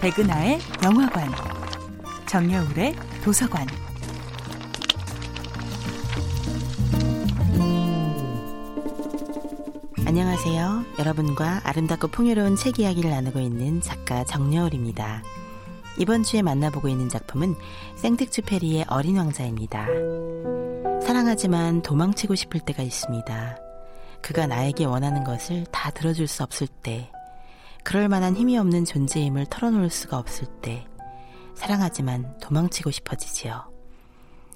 백은하의 영화관, 정여울의 도서관. 안녕하세요. 여러분과 아름답고 풍요로운 책 이야기를 나누고 있는 작가 정여울입니다. 이번 주에 만나보고 있는 작품은 생텍쥐페리의 어린 왕자입니다. 사랑하지만 도망치고 싶을 때가 있습니다. 그가 나에게 원하는 것을 다 들어줄 수 없을 때, 그럴 만한 힘이 없는 존재임을 털어놓을 수가 없을 때, 사랑하지만 도망치고 싶어지지요.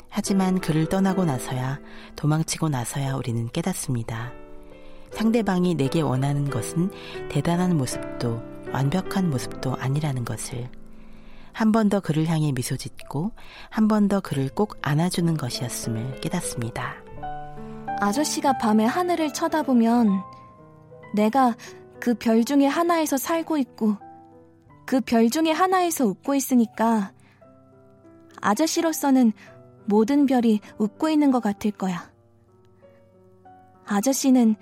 하지만 그를 떠나고 나서야, 도망치고 나서야 우리는 깨닫습니다. 상대방이 내게 원하는 것은 대단한 모습도 완벽한 모습도 아니라는 것을. 한 번 더 그를 향해 미소 짓고 한 번 더 그를 꼭 안아주는 것이었음을 깨닫습니다. 아저씨가 밤에 하늘을 쳐다보면 내가 그 별 중에 하나에서 살고 있고 그 별 중에 하나에서 웃고 있으니까 아저씨로서는 모든 별이 웃고 있는 것 같을 거야. 아저씨는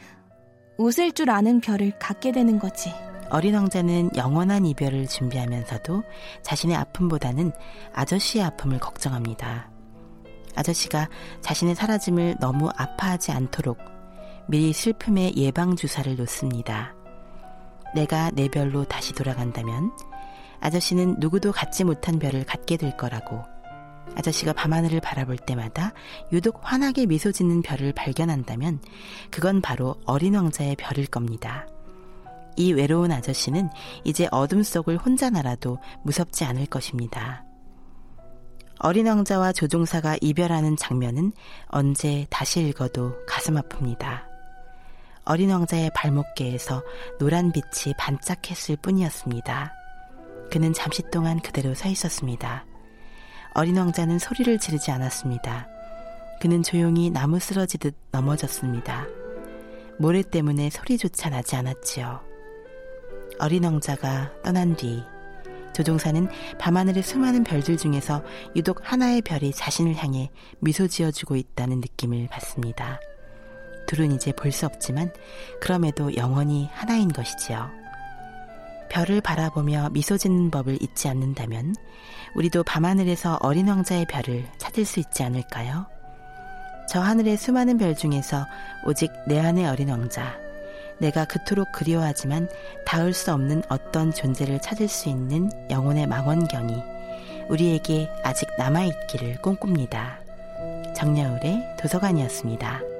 웃을 줄 아는 별을 갖게 되는 거지. 어린 왕자는 영원한 이별을 준비하면서도 자신의 아픔보다는 아저씨의 아픔을 걱정합니다. 아저씨가 자신의 사라짐을 너무 아파하지 않도록 미리 슬픔의 예방주사를 놓습니다. 내가 내 별로 다시 돌아간다면 아저씨는 누구도 갖지 못한 별을 갖게 될 거라고 아저씨가 밤하늘을 바라볼 때마다 유독 환하게 미소 짓는 별을 발견한다면 그건 바로 어린 왕자의 별일 겁니다. 이 외로운 아저씨는 이제 어둠 속을 혼자 날아도 무섭지 않을 것입니다. 어린 왕자와 조종사가 이별하는 장면은 언제 다시 읽어도 가슴 아픕니다. 어린 왕자의 발목계에서 노란 빛이 반짝했을 뿐이었습니다. 그는 잠시 동안 그대로 서 있었습니다. 어린 왕자는 소리를 지르지 않았습니다. 그는 조용히 나무 쓰러지듯 넘어졌습니다. 모래 때문에 소리조차 나지 않았지요. 어린 왕자가 떠난 뒤 조종사는 밤하늘의 수많은 별들 중에서 유독 하나의 별이 자신을 향해 미소 지어주고 있다는 느낌을 받습니다. 둘은 이제 볼 수 없지만 그럼에도 영원히 하나인 것이지요. 별을 바라보며 미소 짓는 법을 잊지 않는다면 우리도 밤하늘에서 어린 왕자의 별을 찾을 수 있지 않을까요? 저 하늘의 수많은 별 중에서 오직 내 안의 어린 왕자, 내가 그토록 그리워하지만 닿을 수 없는 어떤 존재를 찾을 수 있는 영혼의 망원경이 우리에게 아직 남아있기를 꿈꿉니다. 정여울의 도서관이었습니다.